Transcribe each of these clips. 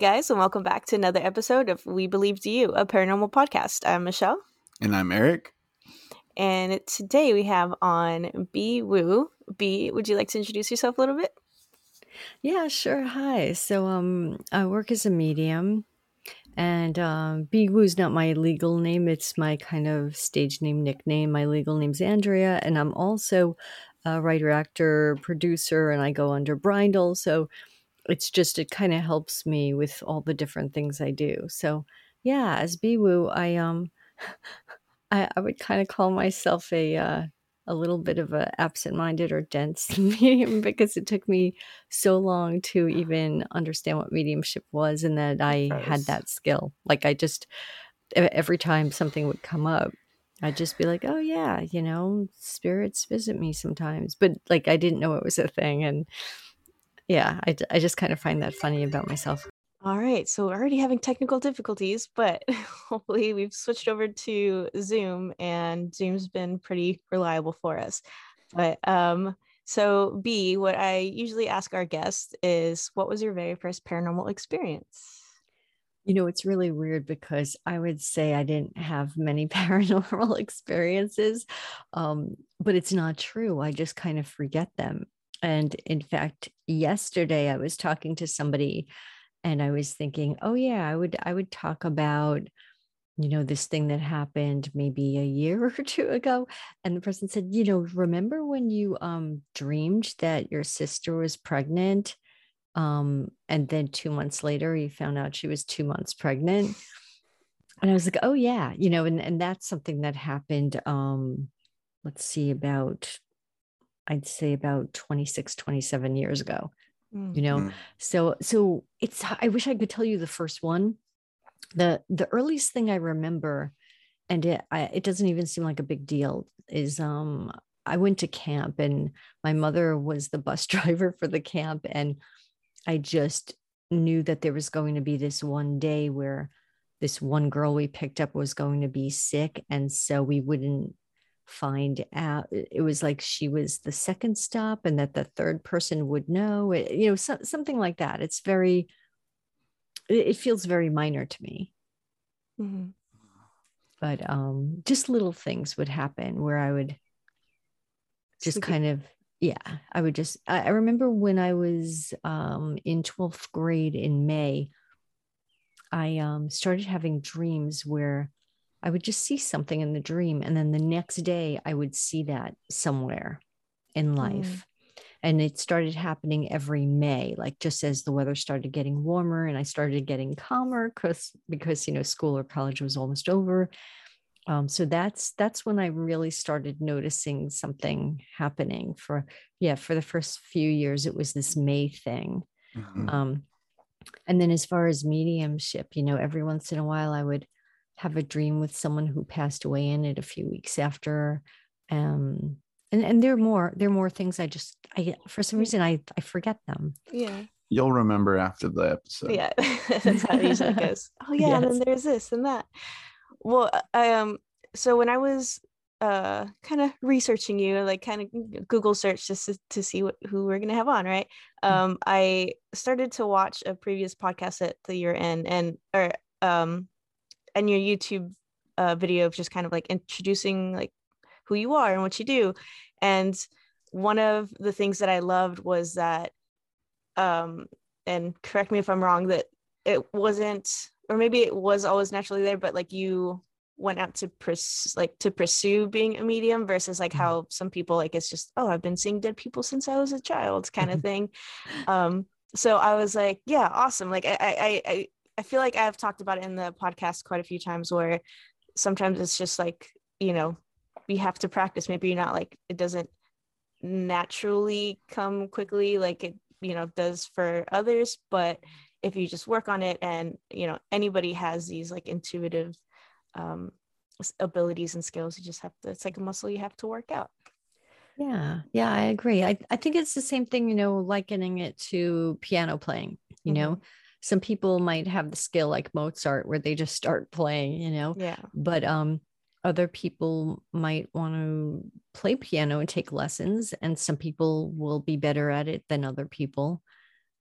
Hey guys, and welcome back to another episode of We Believe to You, a paranormal podcast. I'm Michelle. And I'm Eric. And today we have on B Woo. B, would you like to introduce yourself a little bit? Yeah, sure. Hi. So um I work as a medium and um B Woo's not my legal name, it's my kind of stage name nickname. My legal name's Andrea, and I'm also a writer, actor, producer, and I go under Brindle. So it's just it kind of helps me with all the different things I do. So yeah, as Biwu, I um I, I would kind of call myself a uh, a little bit of a absent-minded or dense medium because it took me so long to even understand what mediumship was and that I had that skill. Like I just every time something would come up, I'd just be like, "Oh yeah, you know, spirits visit me sometimes," but like I didn't know it was a thing, and yeah, I, I just kind of find that funny about myself. All right, so we're already having technical difficulties, but hopefully we've switched over to Zoom, and Zoom's been pretty reliable for us. But um, so B, what I usually ask our guests is, what was your very first paranormal experience? You know, it's really weird because I would say I didn't have many paranormal experiences, um, but it's not true. I just kind of forget them. And in fact, yesterday I was talking to somebody and I was thinking, oh yeah, I would I would talk about you know this thing that happened maybe a year or two ago. And the person said you know remember when you um dreamed that your sister was pregnant um and then 2 months later you found out she was 2 months pregnant? And I was like oh yeah you know and and that's something that happened um let's see about I'd say about 26, 27 years ago. Mm. You know, mm. so so it's I wish I could tell you the first one. The the earliest thing I remember, and it I, it doesn't even seem like a big deal, is um I went to camp and my mother was the bus driver for the camp. And I just knew that there was going to be this one day where this one girl we picked up was going to be sick. And so we wouldn't find out it was like she was the second stop and that the third person would know it, you know so, something like that it's very it, feels very minor to me mm-hmm. but um just little things would happen where i would just kind of yeah i would just I, I remember when i was um in 12th grade in may i um started having dreams where I would just see something in the dream. And then the next day, I would see that somewhere in life. Mm. And it started happening every May, like just as the weather started getting warmer and I started getting calmer because because you know school or college was almost over. Um, so that's that's when I really started noticing something happening. For yeah, for the first few years, it was this May thing. Mm-hmm. Um, and then as far as mediumship, you know, every once in a while I would have a dream with someone who passed away in it a few weeks after. Um, and, and there are more, there are more things I just, I, for some reason, I, I forget them. Yeah. You'll remember after the episode. Yeah. That's how it usually goes. Oh yeah. Yes. And then there's this and that. Well, I, um, so when I was uh kind of researching you like kind of google search just to, to see what, who we're gonna have on right mm. um i started to watch a previous podcast at the year end and or um and your YouTube uh, video of just kind of like introducing like who you are and what you do. And one of the things that I loved was that, um, and correct me if I'm wrong, that it wasn't, or maybe it was always naturally there, but like you went out to pers- like to pursue being a medium versus like mm-hmm. how some people like it's just oh I've been seeing dead people since I was a child kind of thing. Um, so I was like, yeah, awesome. Like I I I I feel like I've talked about it in the podcast quite a few times where sometimes it's just like, you know, we have to practice. Maybe you're not like, it doesn't naturally come quickly like it, you know, does for others. But if you just work on it and, you know, anybody has these like intuitive um, abilities and skills, you just have to, it's like a muscle you have to work out. Yeah, yeah, I agree. I, I think it's the same thing, you know, likening it to piano playing, you mm-hmm. know, some people might have the skill like Mozart where they just start playing, you know. Yeah. But um other people might want to play piano and take lessons and some people will be better at it than other people.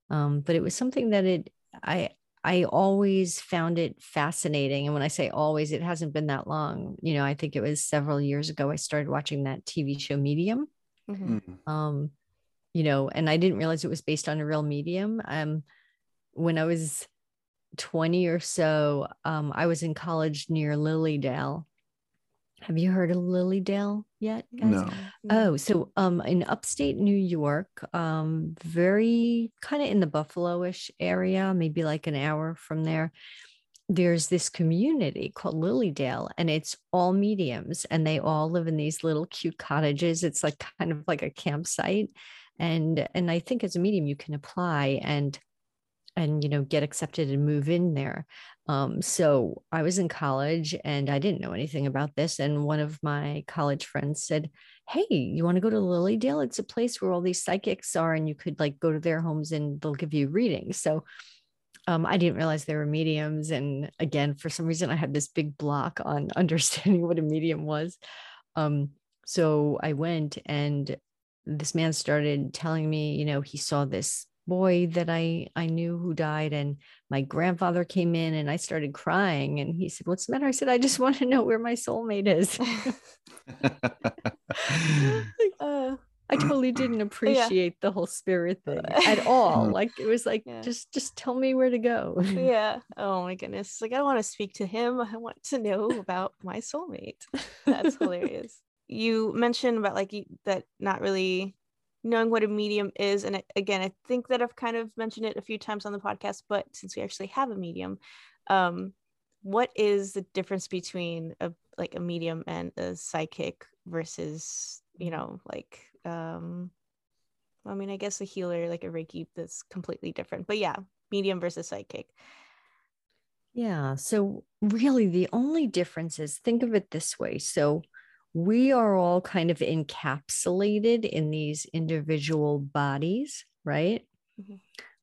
Um but it was something that it I I always found it fascinating. And when I say always, it hasn't been that long. You know, I think it was several years ago I started watching that TV show Medium. Mm-hmm. Mm. Um, you know, and I didn't realize it was based on a real medium. Um, when I was 20 or so, um, I was in college near Lily Dale. Have you heard of Lily Dale yet? guys? No. Oh, so um in upstate New York, um, very kind of in the Buffalo-ish area, maybe like an hour from there. There's this community called Lily Dale, and it's all mediums, and they all live in these little cute cottages. It's like kind of like a campsite. And and I think as a medium, you can apply and and you know get accepted and move in there. Um, so i was in college and i didn't know anything about this and one of my college friends said hey you want to go to Lily Dale? It's a place where all these psychics are and you could like go to their homes and they'll give you readings. So um, i didn't realize they were mediums and again for some reason i had this big block on understanding what a medium was. Um, so i went and this man started telling me you know he saw this boy that I I knew who died and my grandfather came in and I started crying and he said what's the matter I said I just want to know where my soulmate is uh, I totally didn't appreciate the whole spirit thing at all Mm. like it was like Yeah. just just tell me where to go yeah. Oh my goodness. Like I want to speak to him. I want to know about my soulmate. That's hilarious. You mentioned about like that not really knowing what a medium is, and again, I think that I've kind of mentioned it a few times on the podcast. But since we actually have a medium, um, what is the difference between a like a medium and a psychic versus you know like um, I mean, I guess a healer like a Reiki that's completely different. But yeah, medium versus psychic. Yeah. So, really, the only difference is think of it this way. So, we are all kind of encapsulated in these individual bodies, right? Mhm.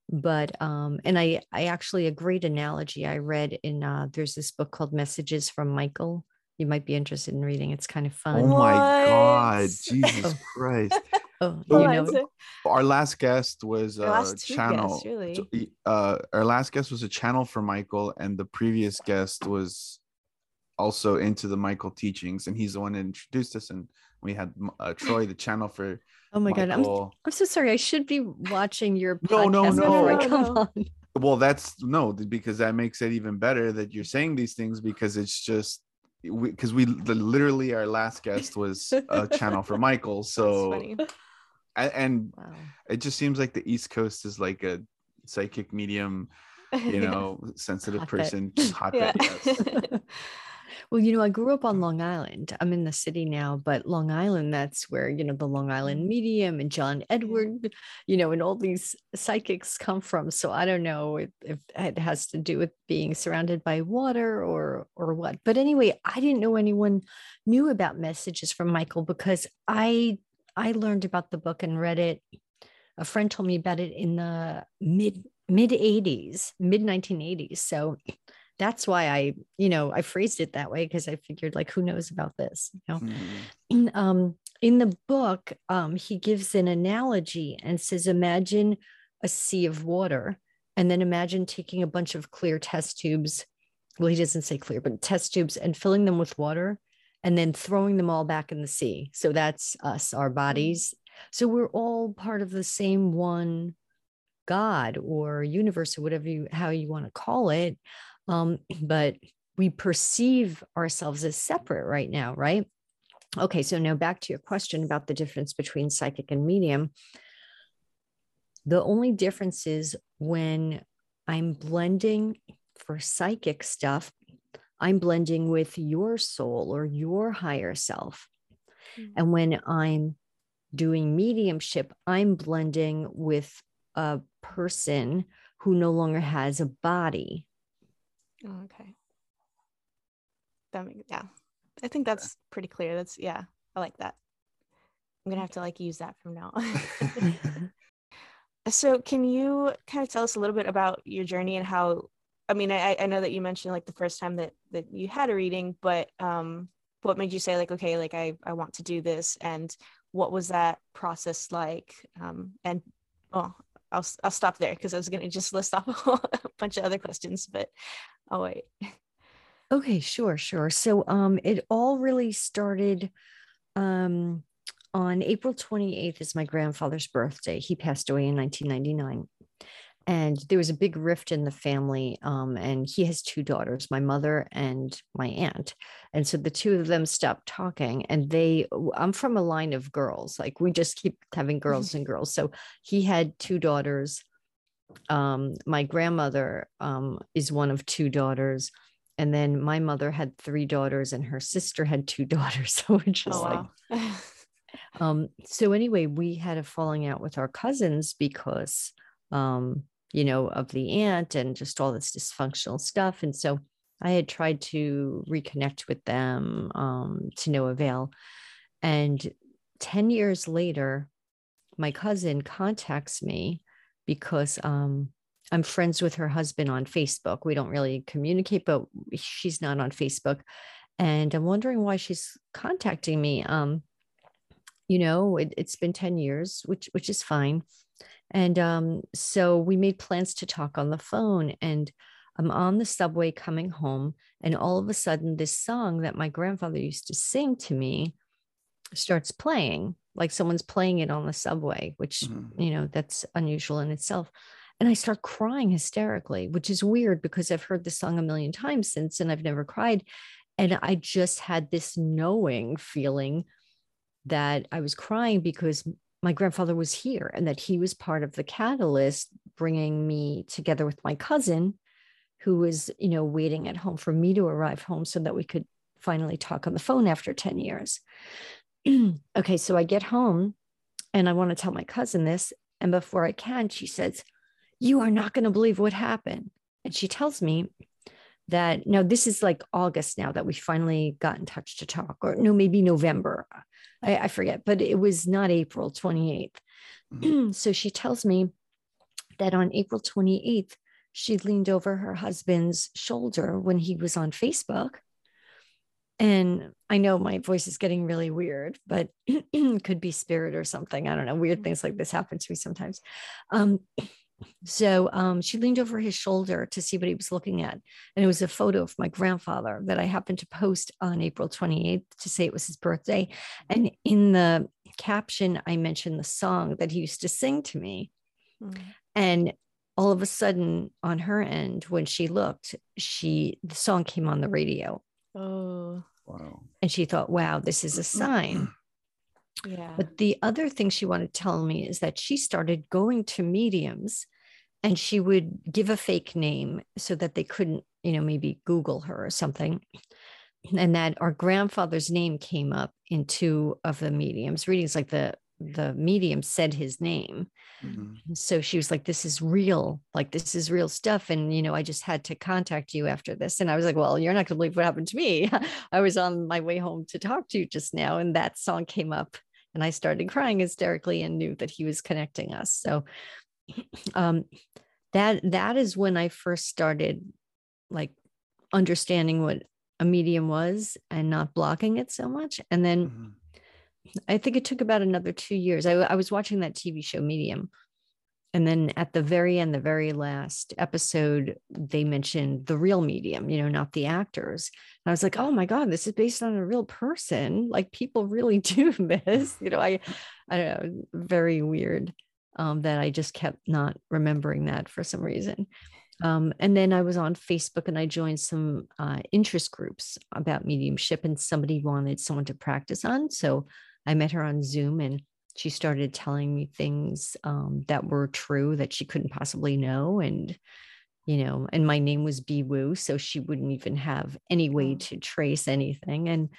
But, um, and I, I actually, a great analogy I read in, uh, there's this book called Messages from Michael. You might be interested in reading. It's kind of fun. Oh fun. my God, What? Jesus Christ! Oh, you know, Our last guest was Your a last channel. guests, really. Uh, our last guest was a channel for Michael, and the previous guest was also into the Michael teachings, and he's the one that introduced us. And we had uh, Troy, the channel for oh my God. I'm, I'm so sorry. I should be watching your No, no, no. No, I no, come on. Well, that's no, because that makes it even better that you're saying these things because it's just because we, the, literally our last guest was a channel for Michael. So funny. a- and Wow. it just seems like the East Coast is like a psychic medium, you know, sensitive Hotbed. person, yeah. Well, you know, I grew up on Long Island. I'm in the city now, but Long Island, that's where, you know, the Long Island mm. Medium and John Edward, you know, and all these psychics come from. So I don't know if, if it has to do with being surrounded by water or or what. But anyway, I didn't know anyone knew about messages from Michael because I I learned about the book and read it. A friend told me about it in the mid mid 80s, mid 1980s. So that's why I, you know, I phrased it that way because I figured like who knows about this, you know. In, um in the book, um, he gives an analogy and says, imagine a sea of water, and then imagine taking a bunch of clear test tubes. Well, he doesn't say clear, but test tubes and filling them with water and then throwing them all back in the sea. So that's us, our bodies. So we're all part of the same one God or universe or whatever you how you want to call it. Um, but we perceive ourselves as separate right now, right? Okay, so now back to your question about the difference between psychic and medium. The only difference is when I'm blending for psychic stuff, I'm blending with your soul or your higher self. Mm. And when I'm doing mediumship, I'm blending with a person who no longer has a body. Oh, okay. That makes yeah. I think that's pretty clear. That's yeah. I like that. I'm gonna have to like use that from now. on. so can you kind of tell us a little bit about your journey and how I mean I, I know that you mentioned like the first time that that you had a reading, but um what made you say like okay like I, I want to do this and what was that process like um and well I'll I'll stop there because I was gonna just list off a bunch of other questions, but I'll wait. Okay, sure, sure. So um it all really started um on April 28th is my grandfather's birthday. He passed away in 1999 and there was a big rift in the family um, and he has two daughters my mother and my aunt and so the two of them stopped talking and they i'm from a line of girls like we just keep having girls and girls so he had two daughters um, my grandmother um, is one of two daughters and then my mother had three daughters and her sister had two daughters so it's just oh, like wow. um so anyway we had a falling out with our cousins because um you know, of the aunt and just all this dysfunctional stuff. And so I had tried to reconnect with them um, to no avail. And 10 years later, my cousin contacts me because um, I'm friends with her husband on Facebook. We don't really communicate, but she's not on Facebook. And I'm wondering why she's contacting me. Um, you know, it, has been 10 years, which which is fine. And um, so we made plans to talk on the phone. And I'm on the subway coming home. And all of a sudden, this song that my grandfather used to sing to me starts playing, like someone's playing it on the subway, which, mm-hmm. you know, that's unusual in itself. And I start crying hysterically, which is weird because I've heard the song a million times since and I've never cried. And I just had this knowing feeling that I was crying because my grandfather was here and that he was part of the catalyst bringing me together with my cousin who was you know waiting at home for me to arrive home so that we could finally talk on the phone after 10 years okay so i get home and i want to tell my cousin this and before i can she says you are not going to believe what happened and she tells me that now this is like august now that we finally got in touch to talk or no maybe november I, I forget, but it was not April 28th. Mm-hmm. so she tells me that on April 28th, she leaned over her husband's shoulder when he was on Facebook. And I know my voice is getting really weird, but could be spirit or something. I don't know. Weird things like this happen to me sometimes. Um, so um, she leaned over his shoulder to see what he was looking at. And it was a photo of my grandfather that I happened to post on April 28th to say it was his birthday. And in the caption, I mentioned the song that he used to sing to me. Mm. And all of a sudden, on her end, when she looked, she the song came on the radio. Oh. Wow. And she thought, wow, this is a sign. Yeah. But the other thing she wanted to tell me is that she started going to mediums and she would give a fake name so that they couldn't, you know, maybe Google her or something. And that our grandfather's name came up in two of the mediums readings, like the the medium said his name. Mm-hmm. So she was like, This is real, like this is real stuff. And you know, I just had to contact you after this. And I was like, Well, you're not gonna believe what happened to me. I was on my way home to talk to you just now, and that song came up and I started crying hysterically and knew that he was connecting us. So um, that that is when I first started like understanding what a medium was and not blocking it so much. And then mm-hmm. I think it took about another two years. I, I was watching that TV show Medium and then at the very end the very last episode they mentioned the real medium you know not the actors. And i was like oh my god this is based on a real person. Like people really do this. You know i i don't know very weird um, that i just kept not remembering that for some reason. Um, and then i was on facebook and i joined some uh, interest groups about mediumship and somebody wanted someone to practice on. So i met her on zoom and she started telling me things um, that were true that she couldn't possibly know and you know and my name was Bi Wu so she wouldn't even have any way mm. to trace anything. And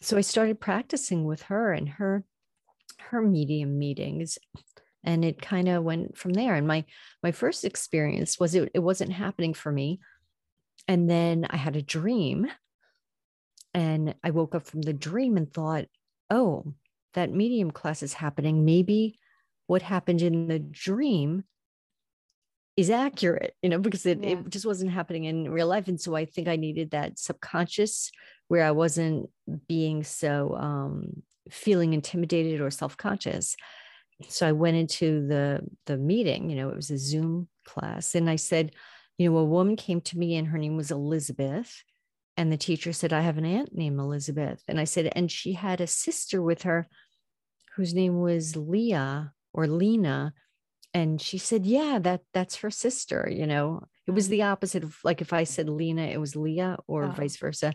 so I started practicing with her and her her medium meetings and it kind of went from there. And my my first experience was it, it wasn't happening for me. And then I had a dream and I woke up from the dream and thought oh that medium class is happening, maybe what happened in the dream is accurate, you know, because it, yeah. it just wasn't happening in real life. And so I think I needed that subconscious where I wasn't being so um, feeling intimidated or self conscious. so I went into the the meeting, you know, it was a Zoom class, and I said, you know, a woman came to me and her name was Elizabeth. And the teacher said, I have an aunt named Elizabeth. And I said, and she had a sister with her whose name was Leah or Lena. And she said, Yeah, that that's her sister, you know. It was mm. the opposite of like if I said Lena, it was Leah or oh. vice versa.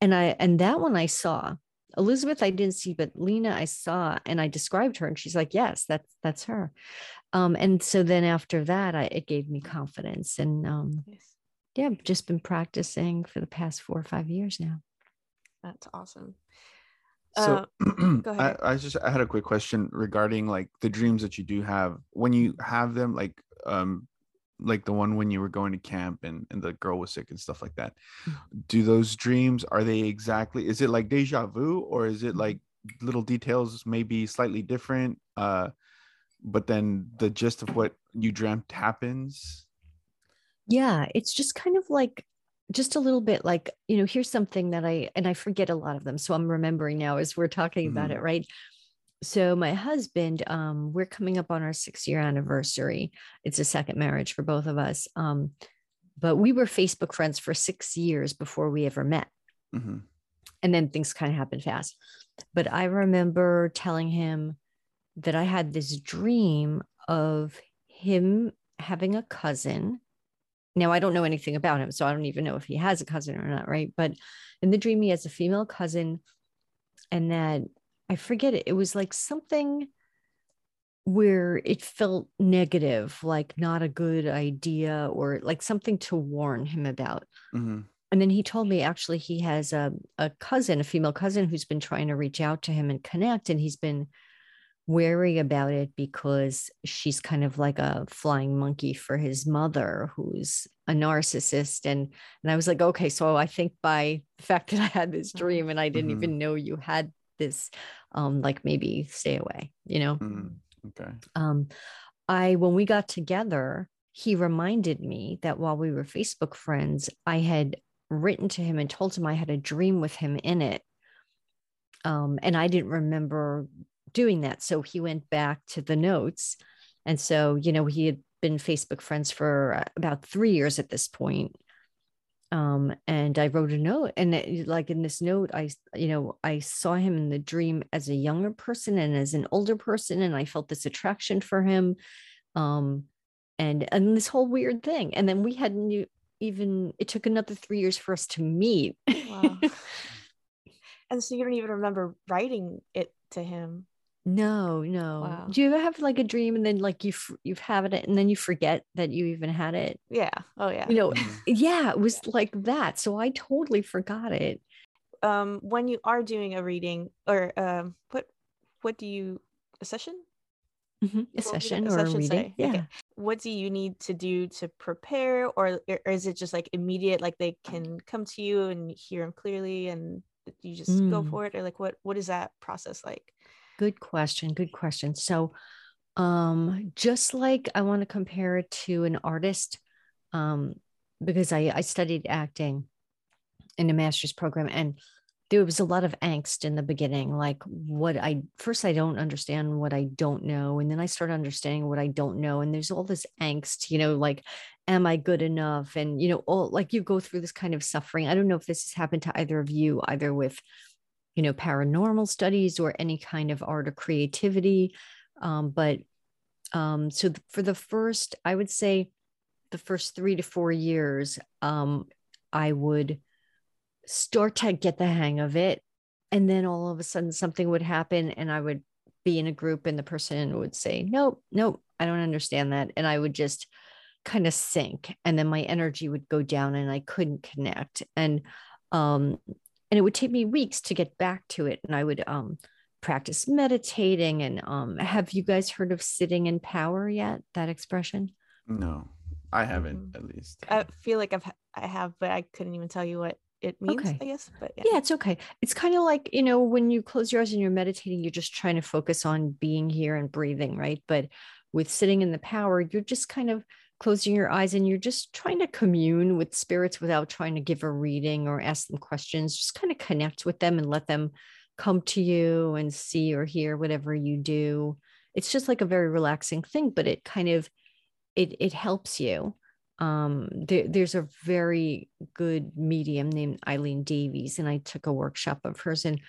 And I and that one I saw. Elizabeth I didn't see, but Lena I saw and I described her and she's like, Yes, that's that's her. Um, and so then after that, I, it gave me confidence. And um, yes. Yeah, I've just been practicing for the past four or five years now. That's awesome. So uh, I, I just I had a quick question regarding like the dreams that you do have when you have them like um like the one when you were going to camp and, and the girl was sick and stuff like that. Mm. Do those dreams are they exactly is it like deja vu or is it like little details maybe slightly different? Uh but then the gist of what you dreamt happens yeah it's just kind of like just a little bit like you know here's something that i and i forget a lot of them so i'm remembering now as we're talking mm-hmm. about it right so my husband um we're coming up on our six year anniversary it's a second marriage for both of us um but we were facebook friends for six years before we ever met mm-hmm. and then things kind of happened fast but i remember telling him that I had this dream of him having a cousin. Now, I don't know anything about him, so I don't even know if he has a cousin or not, right? But in the dream, he has a female cousin, and that I forget it, it was like something where it felt negative, like not a good idea, or like something to warn him about. Mm-hmm. And then he told me actually he has a, a cousin, a female cousin who's been trying to reach out to him and connect, and he's been wary about it because she's kind of like a flying monkey for his mother who's a narcissist. And and I was like okay so I think by the fact that I had this mm-hmm. dream and I didn't mm-hmm. even know you had this um like maybe stay away you know? Mm, okay. Um I when we got together he reminded me that while we were Facebook friends I had written to him and told him I had a dream with him in it. Um, and I didn't remember doing that. So he went back to the notes. And so, you know, he had been Facebook friends for uh, about three years at this point. Um, and I wrote a note, and it, like in this note, I, you know, I saw him in the dream as a younger person and as an older person, and I felt this attraction for him, um, and and this whole weird thing. And then we hadn't even. It took another three years for us to meet. Wow. and so you don't even remember writing it to him. No, no. Wow. Do you ever have like a dream and then like you you've had it and then you forget that you even had it? Yeah. Oh yeah. You know, mm-hmm. yeah, it was like that. So I totally forgot it. Um when you are doing a reading or um what what do you a session? Mm-hmm. A session or a reading. Say? Yeah. Okay. What do you need to do to prepare or, or is it just like immediate like they can come to you and hear them clearly and you just mm. go for it or like what what is that process like? Good question. Good question. So, um, just like I want to compare it to an artist, um, because I, I studied acting in a master's program and there was a lot of angst in the beginning like what i first i don't understand what i don't know and then i start understanding what i don't know and there's all this angst you know like am i good enough and you know all like you go through this kind of suffering i don't know if this has happened to either of you either with you know paranormal studies or any kind of art or creativity um, but um, so th- for the first i would say the first three to four years um, i would start to get the hang of it and then all of a sudden something would happen and i would be in a group and the person would say nope nope i don't understand that and i would just kind of sink and then my energy would go down and i couldn't connect and um and it would take me weeks to get back to it and i would um, practice meditating and um, have you guys heard of sitting in power yet that expression no i haven't mm-hmm. at least i feel like i've i have but i couldn't even tell you what it means okay. i guess but yeah. yeah it's okay it's kind of like you know when you close your eyes and you're meditating you're just trying to focus on being here and breathing right but with sitting in the power you're just kind of closing your eyes and you're just trying to commune with spirits without trying to give a reading or ask them questions, just kind of connect with them and let them come to you and see or hear whatever you do. it's just like a very relaxing thing but it kind of it it helps you um there, there's a very good medium named eileen davies and i took a workshop of hers and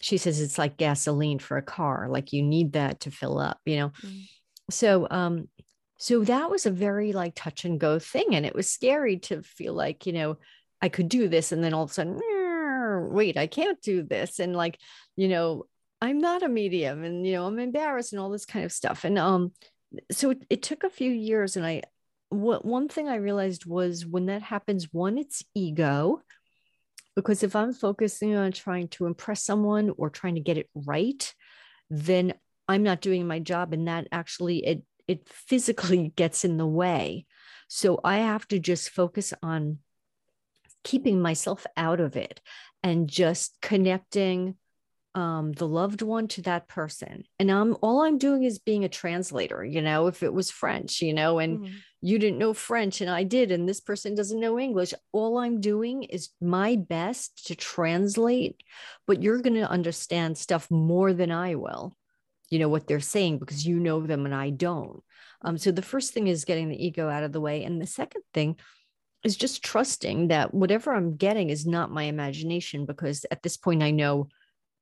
she says it's like gasoline for a car like you need that to fill up you know mm. so um so that was a very like touch and go thing and it was scary to feel like you know i could do this and then all of a sudden wait i can't do this and like you know i'm not a medium and you know i'm embarrassed and all this kind of stuff and um so it, it took a few years and i what one thing i realized was when that happens one it's ego because if i'm focusing on trying to impress someone or trying to get it right then i'm not doing my job and that actually it it physically gets in the way so i have to just focus on keeping myself out of it and just connecting um, the loved one to that person. And I'm all I'm doing is being a translator, you know, if it was French, you know, and mm-hmm. you didn't know French and I did, and this person doesn't know English, all I'm doing is my best to translate, but you're going to understand stuff more than I will, you know, what they're saying because you know them and I don't. Um, so the first thing is getting the ego out of the way. And the second thing is just trusting that whatever I'm getting is not my imagination because at this point I know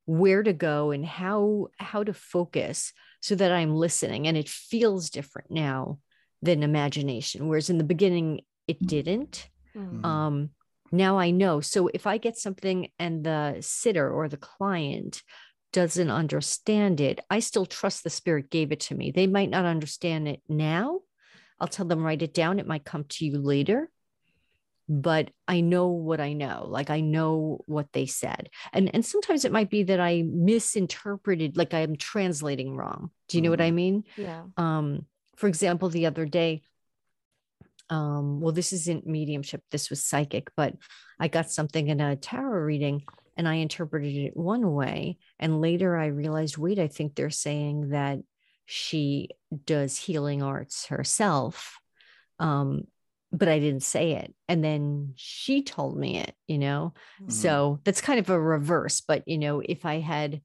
where to go and how how to focus so that I'm listening and it feels different now than imagination whereas in the beginning it didn't mm-hmm. um now I know so if I get something and the sitter or the client doesn't understand it I still trust the spirit gave it to me they might not understand it now I'll tell them write it down it might come to you later but I know what I know. Like I know what they said. And and sometimes it might be that I misinterpreted, like I'm translating wrong. Do you know mm-hmm. what I mm-hmm. mean? Yeah. Um, for example, the other day, um, well, this isn't mediumship, this was psychic, but I got something in a tarot reading and I interpreted it one way. And later I realized, wait, I think they're saying that she does healing arts herself. Um, but I didn't say it. And then she told me it, you know? Mm-hmm. So that's kind of a reverse. But, you know, if I had,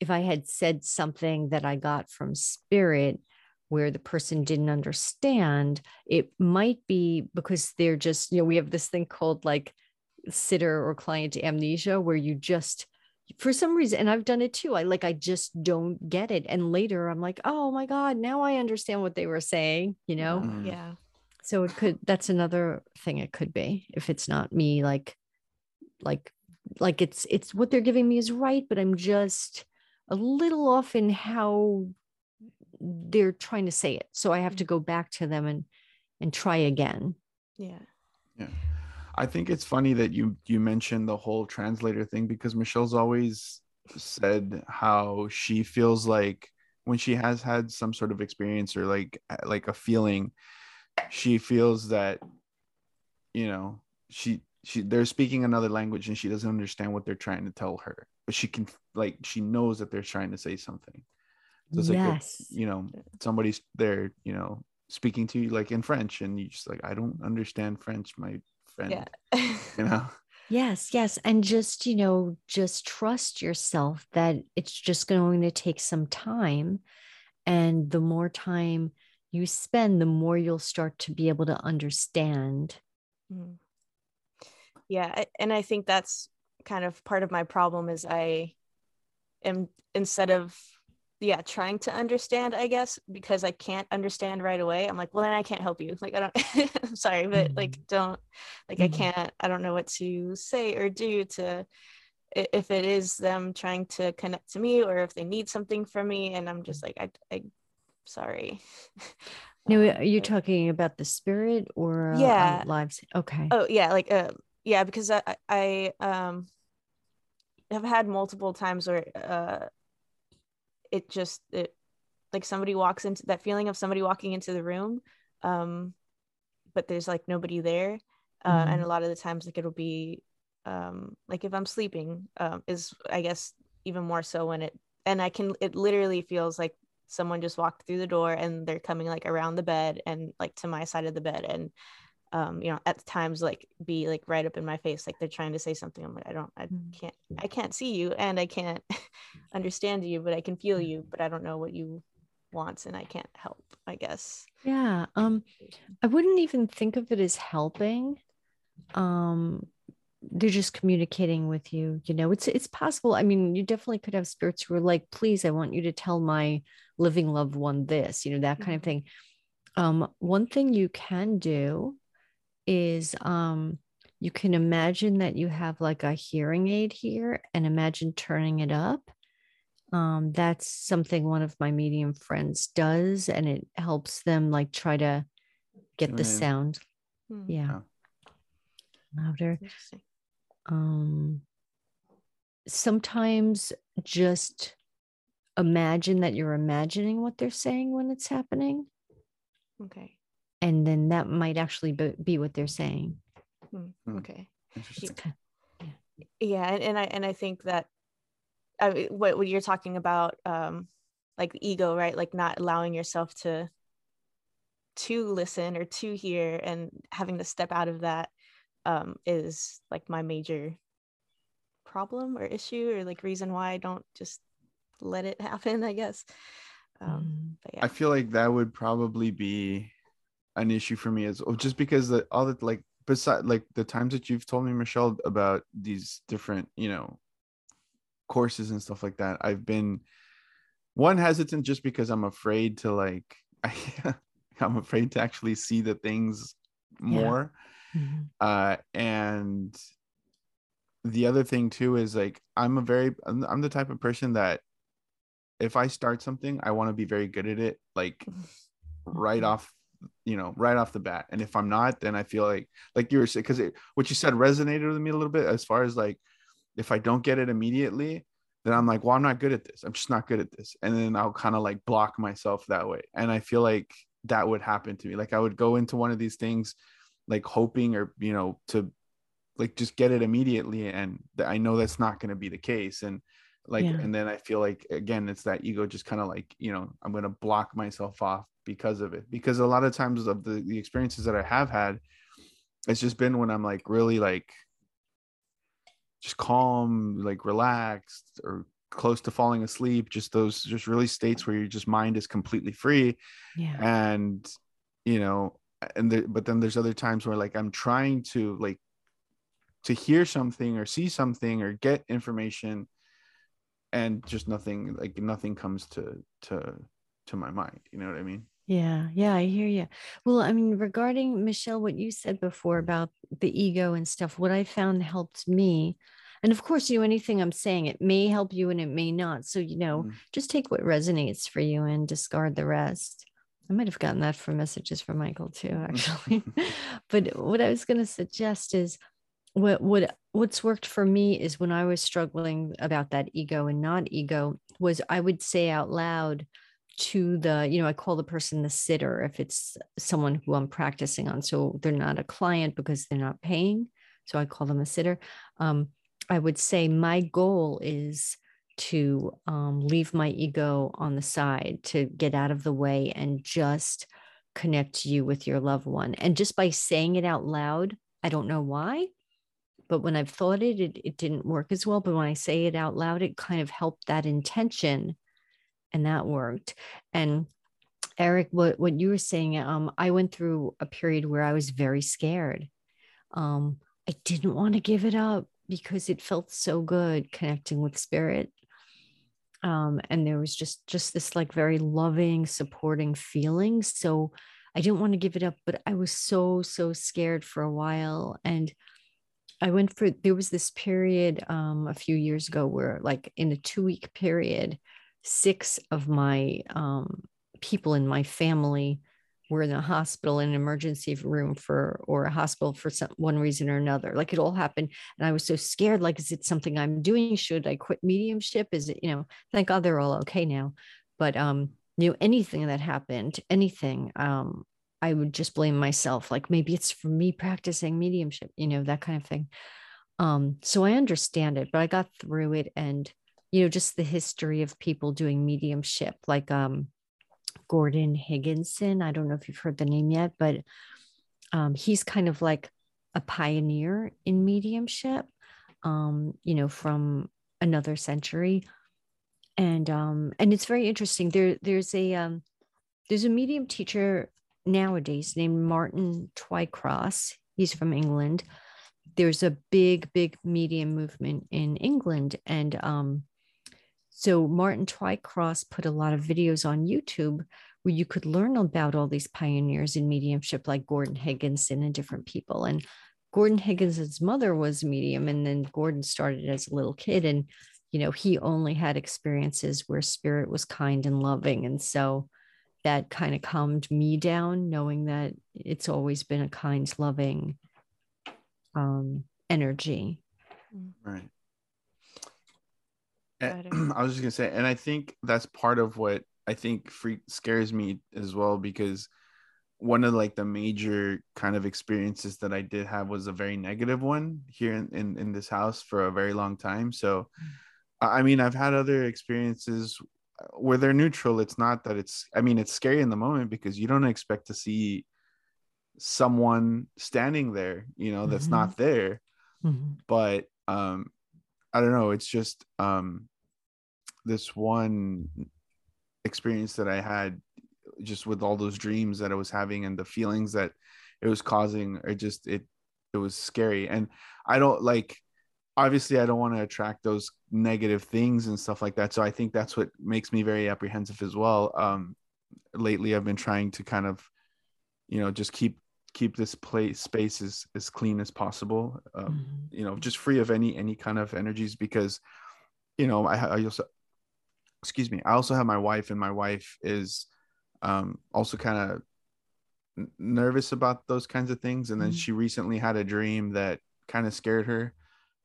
if I had said something that I got from spirit where the person didn't understand, it might be because they're just, you know, we have this thing called like sitter or client amnesia where you just, for some reason, and I've done it too. I like, I just don't get it. And later I'm like, oh my God, now I understand what they were saying, you know? Mm-hmm. Yeah so it could that's another thing it could be if it's not me like like like it's it's what they're giving me is right but i'm just a little off in how they're trying to say it so i have to mm. go back to them and and try again yeah yeah i think it's funny that you you mentioned the whole translator thing because michelle's always said how she feels like when she has had some sort of experience or like like a feeling she feels that you know she she they're speaking another language and she doesn't understand what they're trying to tell her but she can like she knows that they're trying to say something so it's yes. like you know somebody's there you know speaking to you like in french and you just like i don't understand french my friend yeah. you know yes yes and just you know just trust yourself that it's just going to take some time and the more time you spend, the more you'll start to be able to understand. Mm-hmm. Yeah. And I think that's kind of part of my problem is I am instead of yeah trying to understand i guess because i can't understand right away i'm like well then i can't help you like i don't i'm sorry but mm-hmm. like don't like mm-hmm. i can't i don't know what to say or do to if it is them trying to connect to me or if they need something from me and i'm just like i, I sorry. No, are you talking about the spirit or uh, yeah lives? Okay. Oh yeah, like uh, yeah, because I I um have had multiple times where uh it just it like somebody walks into that feeling of somebody walking into the room um but there's like nobody there uh, mm-hmm. and a lot of the times like it'll be um like if i'm sleeping um is i guess even more so when it and i can it literally feels like someone just walked through the door and they're coming like around the bed and like to my side of the bed and um you know at times like be like right up in my face like they're trying to say something i'm like i don't i mm. can't i can't see you and i can't understand you but i can feel you but i don't know what you wants and I can't help, I guess. Yeah. Um I wouldn't even think of it as helping. Um they're just communicating with you you know it's it's possible i mean you definitely could have spirits who are like please i want you to tell my living loved one this you know that kind of mm-hmm. thing um one thing you can do is um you can imagine that you have like a hearing aid here and imagine turning it up. Um that's something one of my medium friends does and it helps them like try to get the sound. Hmm. yeah. Louder. Um, sometimes just imagine that you're imagining what they're saying when it's happening. Okay. And then that might actually be, be what they're saying. Hmm. hmm. Okay. Interesting. Yeah. yeah. And, and I, and I think that I mean, what, what you're talking about, um, like ego, right? Like not allowing yourself to, to listen or to hear and having to step out of that um, is like my major problem or issue or like reason why I don't just let it happen, I guess. Um, mm. but yeah. I feel like that would probably be an issue for me as well, just because the all the like beside like the times that you've told me, Michelle, about these different, you know, courses and stuff like that, I've been one hesitant just because I'm afraid to like I, I'm afraid to actually see the things more. Yeah mm-hmm. uh and the other thing too is like i'm a very i'm the type of person that if i start something i want to be very good at it like right mm-hmm. off you know right off the bat. And if i'm not then i feel like like you were saying because what you said resonated with me a little bit as far as like if i don't get it immediately then i'm like well i'm not good at this. I'm just not good at this. And then i'll kind of like block myself that way. And i feel like that would happen to me. Like i would go into one of these things like hoping or you know to like just get it immediately and i know that's not going to be the case. And like yeah. and then i feel like again it's that ego just kind of like you know i'm going to block myself off because of it. Because a lot of times of the, the experiences that i have had it's just been when i'm like really like just calm like relaxed or close to falling asleep just those just really states where your just mind is completely free. Yeah. And you know and the, but then there's other times where like i'm trying to like to hear something or see something or get information and just nothing like nothing comes to to to my mind you know what i mean yeah yeah i hear you well i mean regarding michelle what you said before about the ego and stuff what i found helped me and of course you know anything i'm saying it may help you and it may not so you know mm. just take what resonates for you and discard the rest I might have gotten that from messages from Michael too, actually. but what I was going to suggest is what what what's worked for me is when I was struggling about that ego and not ego was I would say out loud to the you know I call the person the sitter if it's someone who I'm practicing on. So they're not a client because they're not paying. So I call them a sitter. Um, I would say my goal is to um, leave my ego on the side, to get out of the way and just connect you with your loved one. And just by saying it out loud, I don't know why, but when I've thought it, it, it didn't work as well. But when I say it out loud, it kind of helped that intention and that worked. And Eric, what, what you were saying, um, I went through a period where I was very scared. Um, I didn't want to give it up because it felt so good connecting with spirit um, and there was just just this like very loving supporting feeling so i didn't want to give it up but i was so so scared for a while and i went for there was this period um, a few years ago where like in a two week period six of my um, people in my family were in a hospital in an emergency room for or a hospital for some one reason or another. Like it all happened and i was so scared like is it something i'm doing? Should i quit mediumship? Is it you know thank god they're all okay now. But um you know anything that happened anything um i would just blame myself like maybe it's for me practicing mediumship you know that kind of thing um so i understand it but i got through it and you know just the history of people doing mediumship like um Gordon Higginson. I don't know if you've heard the name yet, but um, he's kind of like a pioneer in mediumship, um, you know, from another century. and um and it's very interesting there there's a um there's a medium teacher nowadays named martin twycross. He's from england. There's a big big medium movement in england. And um so martin twycross put a lot of videos on youtube where you could learn about all these pioneers in mediumship like gordon higginson and different people. And gordon higginson's mother was a medium and then gordon started as a little kid. And you know, he only had experiences where spirit was kind and loving. And so that kind of calmed me down, knowing that it's always been a kind, loving um, energy. Mm. Right. And, I was just gonna say, and I think that's part of what I think freak scares me as well because one of like the major kind of experiences that I did have was a very negative one here in, in, in this house for a very long time. So mm I mean, I've had other experiences where they're neutral. It's not that it's, I mean, it's scary in the moment because you don't expect to see someone standing there, you know, that's mm-hmm. not there. Mm-hmm. But um, I don't know. It's just um, this one experience that I had just with all those dreams that I was having and the feelings that it was causing, It just it, it was scary. And I don't like, obviously I don't want to attract those negative things and stuff like that. So I think that's what makes me very apprehensive as well. Um, lately I've been trying to kind of, you know, just keep keep this place space as, as clean as possible. Um, mm-hmm. you know, just free of any any kind of energies because, you know, I, I also excuse me, I also have my wife and my wife is um also kind of nervous about those kinds of things and then mm-hmm. she recently had a dream that kind of scared her.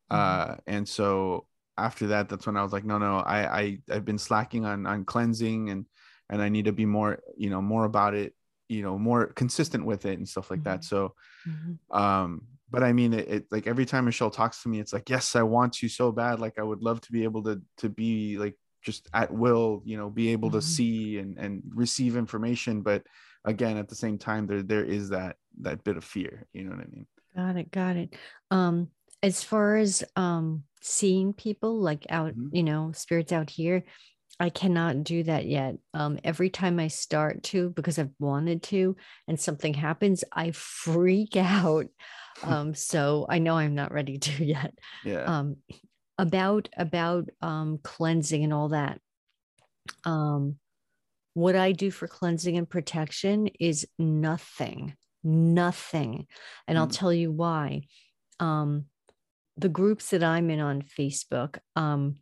Uh and so after that that's when i was like no no i i i've been slacking on on cleansing and and i need to be more you know more about it you know more consistent with it and stuff like mm-hmm. that so mm-hmm. um but i mean it, it, like every time michelle talks to me it's like yes i want to so bad like i would love to be able to to be like just at will you know be able to mm-hmm. see and and receive information but again at the same time there there is that that bit of fear you know what i mean got it got it um as far as um seeing people like out mm-hmm. you know spirits out here i cannot do that yet. Um every time i start to because i've wanted to and something happens i freak out. Um so i know i'm not ready to yet. Yeah. Um about about um cleansing and all that. Um what i do for cleansing and protection is nothing nothing. And mm. i'll tell you why. Um the groups that I'm in on Facebook, um,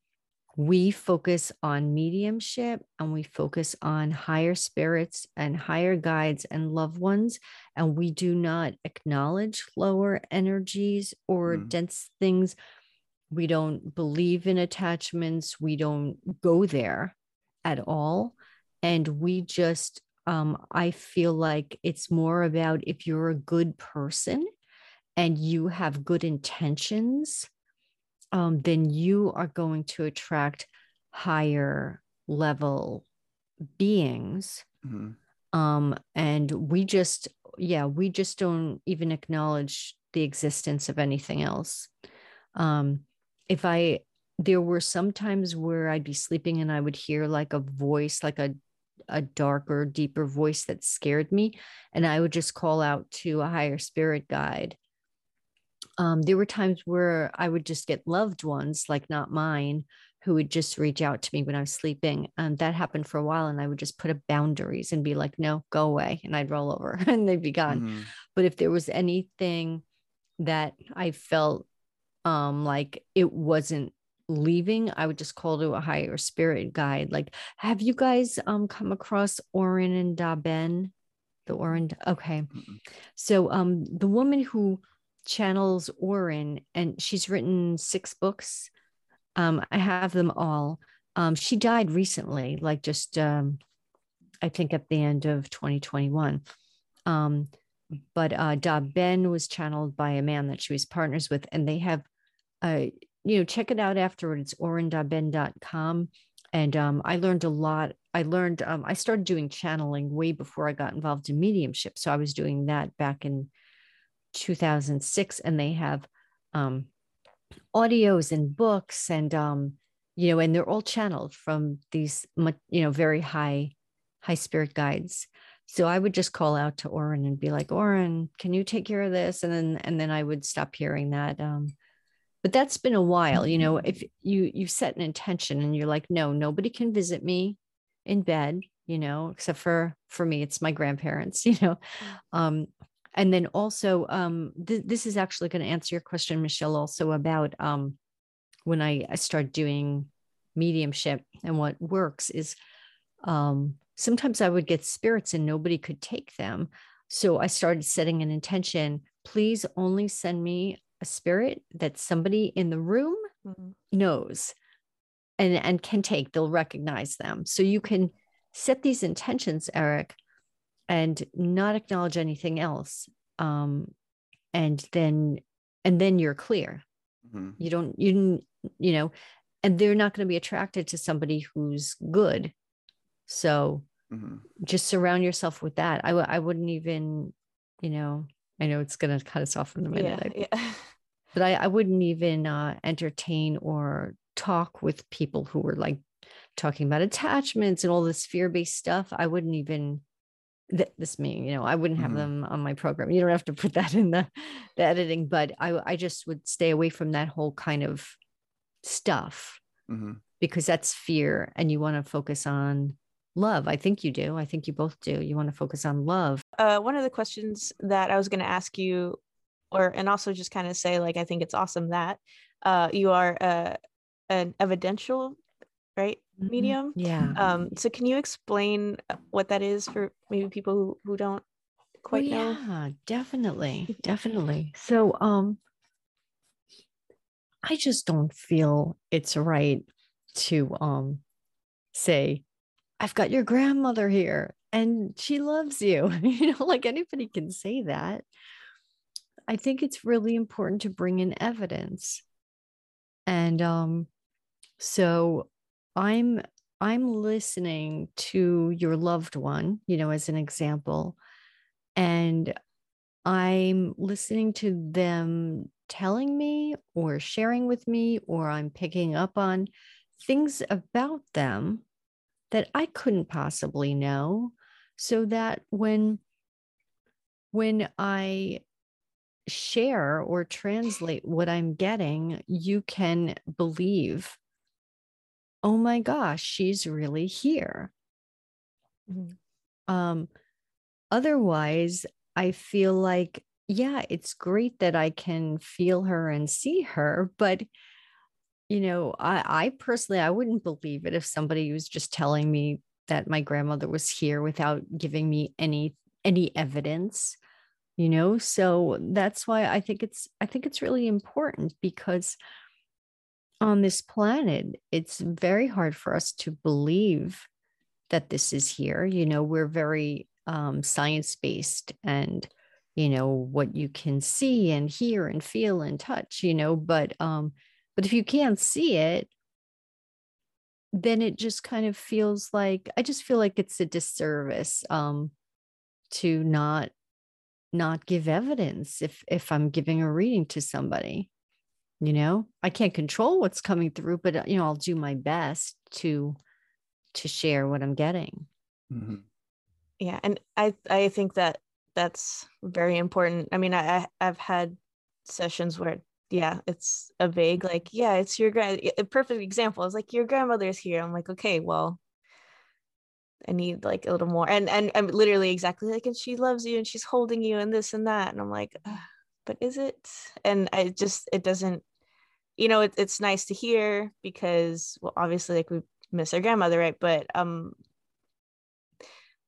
we focus on mediumship and we focus on higher spirits and higher guides and loved ones. And we do not acknowledge lower energies or mm. dense things. We don't believe in attachments. We don't go there at all. And we just, um, I feel like it's more about if you're a good person and you have good intentions, um, then you are going to attract higher level beings. Mm-hmm. Um, and we just, yeah, we just don't even acknowledge the existence of anything else. Um, if I, there were some times where I'd be sleeping and I would hear like a voice, like a a darker, deeper voice that scared me. And I would just call out to a higher spirit guide um, there were times where I would just get loved ones, like not mine, who would just reach out to me when I was sleeping. And that happened for a while. And I would just put up boundaries and be like, no, go away. And I'd roll over and they'd be gone. Mm-hmm. But if there was anything that I felt um, like it wasn't leaving, I would just call to a higher spirit guide. Like, have you guys um, come across Orin and Daben? The Orin. Okay. Mm-hmm. So um, the woman who channels Orin, and she's written six books. Um, I have them all. Um, she died recently, like just um, I think at the end of 2021. Um, but uh, DaBen was channeled by a man that she was partners with, and they have, uh, you know, check it out afterward. It's orindaben.com. And um, I learned a lot. I learned, um, I started doing channeling way before I got involved in mediumship. So I was doing that back in 2006 and they have um, audios and books and um, you know, and they're all channeled from these, you know, very high, high spirit guides. So I would just call out to Orin and be like, Orin, can you take care of this? And then, and then I would stop hearing that. Um, but that's been a while, you know, if you, you set an intention and you're like, no, nobody can visit me in bed, you know, except for, for me, it's my grandparents, you know, um, and then also um, th- this is actually going to answer your question michelle also about um, when I, I start doing mediumship and what works is um, sometimes I would get spirits and nobody could take them. So I started setting an intention please only send me a spirit that somebody in the room mm-hmm. knows and, and can take, they'll recognize them. So you can set these intentions, Eric, and not acknowledge anything else. Um, and then and then you're clear. Mm-hmm. You don't you you know, and they're not going to be attracted to somebody who's good. So mm-hmm. just surround yourself with that. I w- I wouldn't even, you know, I know it's going to cut us off in a minute. Yeah, yeah. But I, I wouldn't even uh, entertain or talk with people who were like talking about attachments and all this fear based stuff. I wouldn't even this me you know i wouldn't have mm-hmm. them on my program you don't have to put that in the, the editing but i i just would stay away from that whole kind of stuff mm-hmm. because that's fear and you want to focus on love i think you do i think you both do you want to focus on love uh, one of the questions that i was going to ask you or and also just kind of say like i think it's awesome that uh, you are uh, an evidential right. Medium yeah um so can you explain what that is for maybe people who, who don't quite oh, know yeah definitely definitely so um I just don't feel it's right to um say, I've got your grandmother here and she loves you. you know, like anybody can say that. I think it's really important to bring in evidence. And um so I'm I'm listening to your loved one, you know, as an example, and I'm listening to them telling me or sharing with me, or I'm picking up on things about them that I couldn't possibly know. So that when when I share or translate what I'm getting, you can believe, oh my gosh, she's really here. Mm-hmm. Um, otherwise, I feel like yeah, it's great that I can feel her and see her, but you know, I, I personally I wouldn't believe it if somebody was just telling me that my grandmother was here without giving me any any evidence you know so that's why i think it's i think it's really important because on this planet it's very hard for us to believe that this is here. You know we're very um, science based and you know what you can see and hear and feel and touch you know but um but if you can't see it then it just kind of feels like i just feel like it's a disservice um to not not give evidence if if i'm giving a reading to somebody you know? I can't control what's coming through but uh, you know i'll do my best to to share what i'm getting. Mm-hmm. yeah and i i think that that's very important. I mean i i've had sessions where yeah it's a vague like yeah it's your grand a perfect example is like your grandmother's here. I'm like okay well i need like a little more. And and i'm literally exactly like and she loves you and she's holding you and this and that. And i'm like but is it? And i just it doesn't you know it, it's nice to hear because well obviously like we miss our grandmother right but um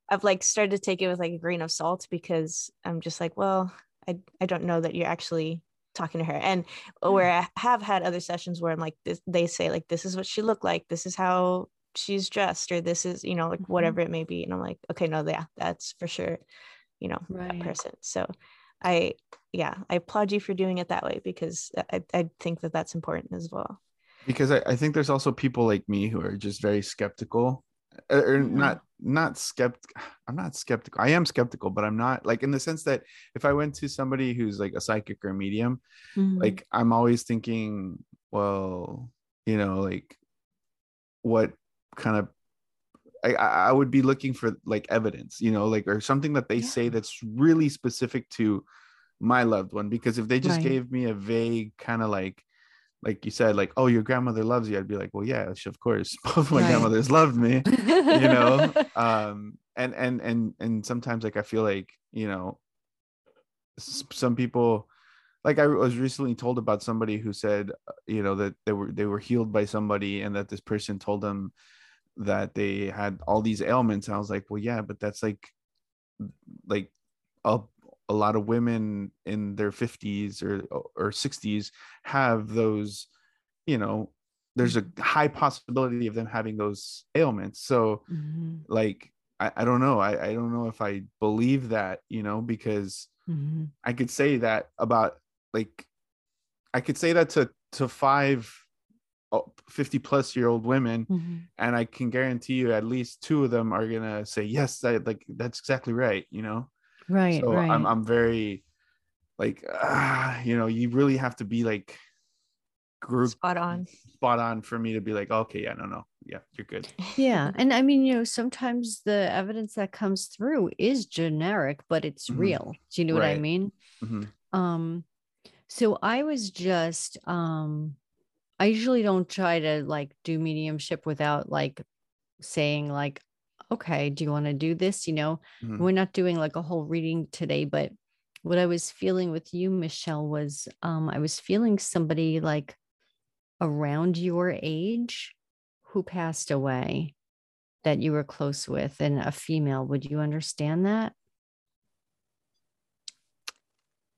I've like started to take it with like a grain of salt because I'm just like, well, I I don't know that you're actually talking to her. And where I have had other sessions where I'm like this, they say like this is what she looked like, this is how she's dressed, or this is, you know, like mm-hmm. whatever it may be. And I'm like, okay, no, yeah, that's for sure, you know, right. that person. So I yeah, I applaud you for doing it that way because I, I think that that's important as well. Because I, I think there's also people like me who are just very skeptical or mm-hmm. not not skeptical i'm not skeptical i am skeptical but i'm not like in the sense that if i went to somebody who's like a psychic or a medium mm-hmm. like i'm always thinking well you know like what kind of I, I would be looking for like evidence, you know, like or something that they yeah. say that's really specific to my loved one. Because if they just right. gave me a vague kind of like, like you said, like, oh, your grandmother loves you, I'd be like, well, yeah, of course, both my right. grandmothers loved me, you know. um, and and and and sometimes like I feel like you know, some people like I was recently told about somebody who said, uh, you know, that they were they were healed by somebody, and that this person told them that they had all these ailments. I was like, well, yeah, but that's like, like a a lot of women in their fifties or or sixties have those, you know, there's a high possibility of them having those ailments. So, mm-hmm. like, I, I don't know. I, I don't know if I believe that, you know, because mm-hmm. I could say that about like I could say that to to five 50 plus year old women mm-hmm. and I can guarantee you at least two of them are gonna say yes that like that's exactly right you know right so right. I'm, I'm very like ah, you know you really have to be like group spot on spot on for me to be like okay yeah no no yeah you're good yeah and i mean you know sometimes the evidence that comes through is generic but it's mm-hmm. real do you know right. what i mean mm-hmm. um so I was just um I usually don't try to like do mediumship without like saying like okay, do you want to do this, you know? Mm-hmm. We're not doing like a whole reading today, but what I was feeling with you Michelle was um I was feeling somebody like around your age who passed away that you were close with and a female. Would you understand that?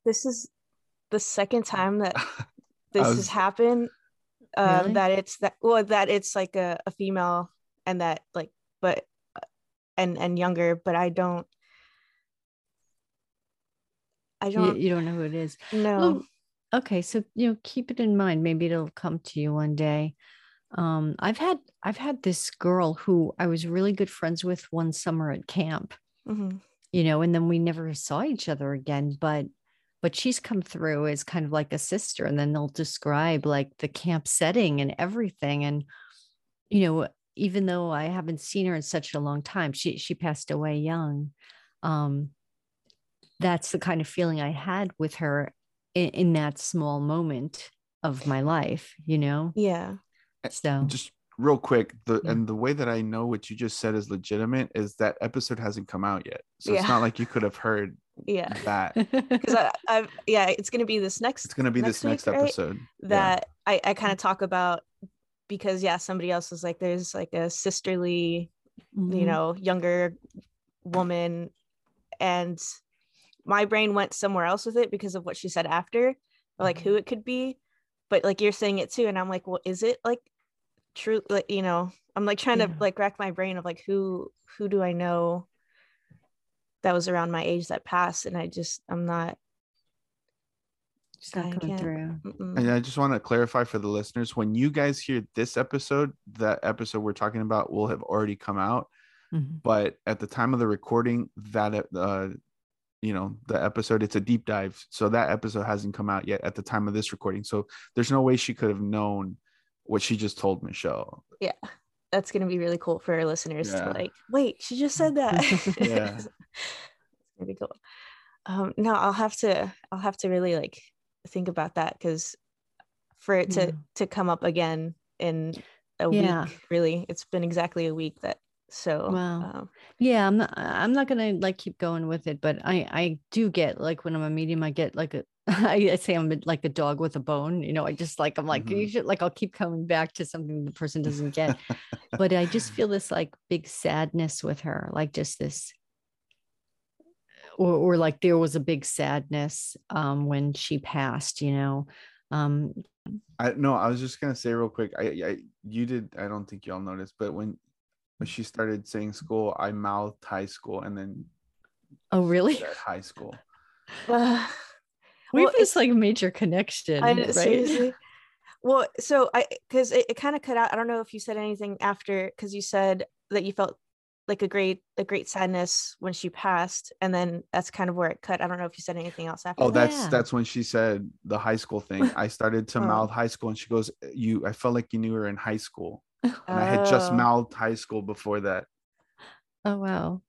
This is the second time that this was... has happened um really? that it's that well that it's like a, a female and that like but and and younger but i don't i don't you, you don't know who it is. No. Well, okay so you know keep it in mind. Maybe it'll come to you one day. Um i've had i've had this girl who i was really good friends with one summer at camp. Mm-hmm. you know and then we never saw each other again but but she's come through as kind of like a sister and then they'll describe like the camp setting and everything and you know even though i haven't seen her in such a long time she she passed away young um that's the kind of feeling i had with her in, in that small moment of my life you know yeah so just real quick the yeah. and the way that i know what you just said is legitimate is that episode hasn't come out yet so yeah. it's not like you could have heard yeah that because I, I yeah it's gonna be this next it's gonna be next this next week, episode right? that yeah. I, I kind of talk about because yeah somebody else was like there's like a sisterly mm-hmm. you know younger woman and my brain went somewhere else with it because of what she said after like mm-hmm. who it could be but like you're saying it too and i'm like well is it like true like you know i'm like trying yeah. to like rack my brain of like who who do i know that was around my age that passed and i just i'm not just not coming through. and i just want to clarify for the listeners when you guys hear this episode that episode we're talking about will have already come out mm-hmm. but at the time of the recording that uh you know the episode it's a deep dive so that episode hasn't come out yet at the time of this recording so there's no way she could have known what she just told michelle. Yeah that's going to be really cool for our listeners yeah. to like wait she just said that yeah it's gonna be cool um no i'll have to i'll have to really like think about that because for it to yeah. to come up again in a yeah. week really it's been exactly a week that so wow um, yeah i'm not i'm not gonna like keep going with it but i i do get like when i'm a medium i get like a I, say I'm like a dog with a bone. You know, I just like I'm like mm-hmm. you should like I'll keep coming back to something the person doesn't get, but I just feel this like big sadness with her, like just this, or or like there was a big sadness um, when she passed. You know, um, I no, I was just gonna say real quick. I, I you did. I don't think y'all noticed, but when when she started saying school, I mouthed high school, and then oh really high school. we have this like major connection, I, right? Seriously. Well, so I because it, it kind of cut out. I don't know if you said anything after because you said that you felt like a great a great sadness when she passed and then that's kind of where it cut i don't know if you said anything else after oh that. that's that's when she said the high school thing i started to oh. mouth high school and she goes uh, you i felt like you knew her in high school and I had just oh. mouthed high school before that. Oh wow.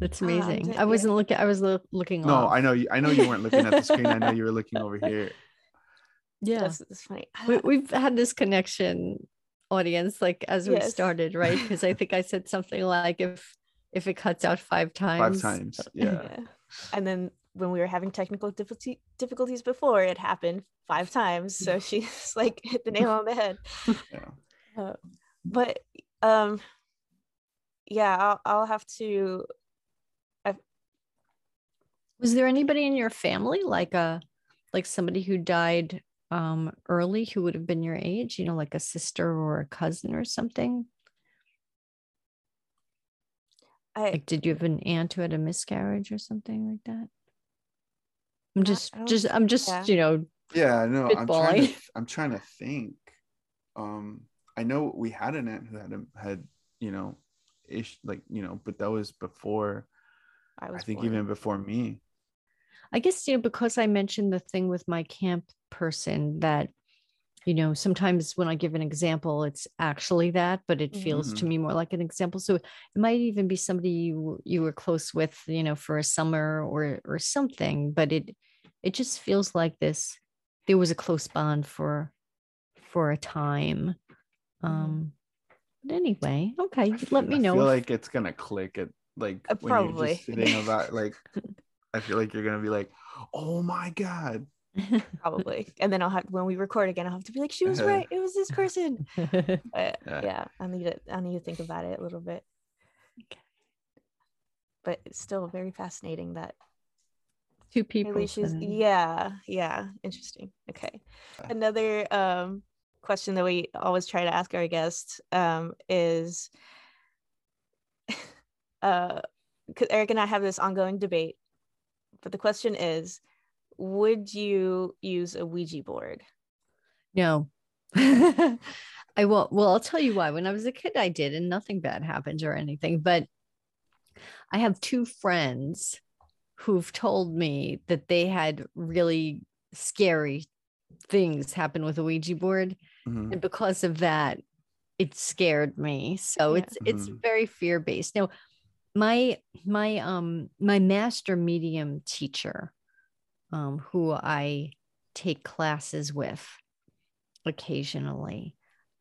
That's ah, amazing. Uh, I wasn't looking. I was lo- looking. No, off. I know. You, I know you weren't looking at the screen. I know you were looking over here. Yeah, that's, that's funny. We, have had this connection, audience, like as yes. we started, right? Because I think I said something like, "If if it cuts out five times, five times, yeah. yeah. And then when we were having technical difficulty, difficulties before, it happened five times. So she's like hit the nail on the head. Yeah. Uh, but um, yeah, I'll I'll have to was there anybody in your family like a like somebody who died um early who would have been your age, you know, like a sister or a cousin or something? I, like did you have an aunt who had a miscarriage or something like that? I'm just just I'm just, yeah. you know, yeah, no, I'm trying to I'm trying to think. Um I know we had an aunt who had a, had, you know, ish like, you know, but that was before I, was I think born. even before me. I guess, you know, because I mentioned the thing with my camp person that, you know, sometimes when I give an example, it's actually that, but it feels mm-hmm. to me more like an example. So it might even be somebody you you were close with, you know, for a summer or or something, but it it just feels like this. There was a close bond for for a time. Mm-hmm. Um but anyway, okay, let me know. I feel if... like it's gonna click it like uh, when probably. you're just sitting about like I feel like you're gonna be like, oh my god. Probably. And then I'll have when we record again, I'll have to be like, she was right. It was this person. But yeah. yeah, I need to I need to think about it a little bit. Okay. But it's still very fascinating that two people. She's, yeah, yeah. Interesting. Okay. Another um question that we always try to ask our guests um is uh Eric and I have this ongoing debate but the question is would you use a ouija board no i won't well i'll tell you why when i was a kid i did and nothing bad happened or anything but i have two friends who've told me that they had really scary things happen with a ouija board mm-hmm. and because of that it scared me so yeah. it's it's mm-hmm. very fear based now my my um my master medium teacher um who i take classes with occasionally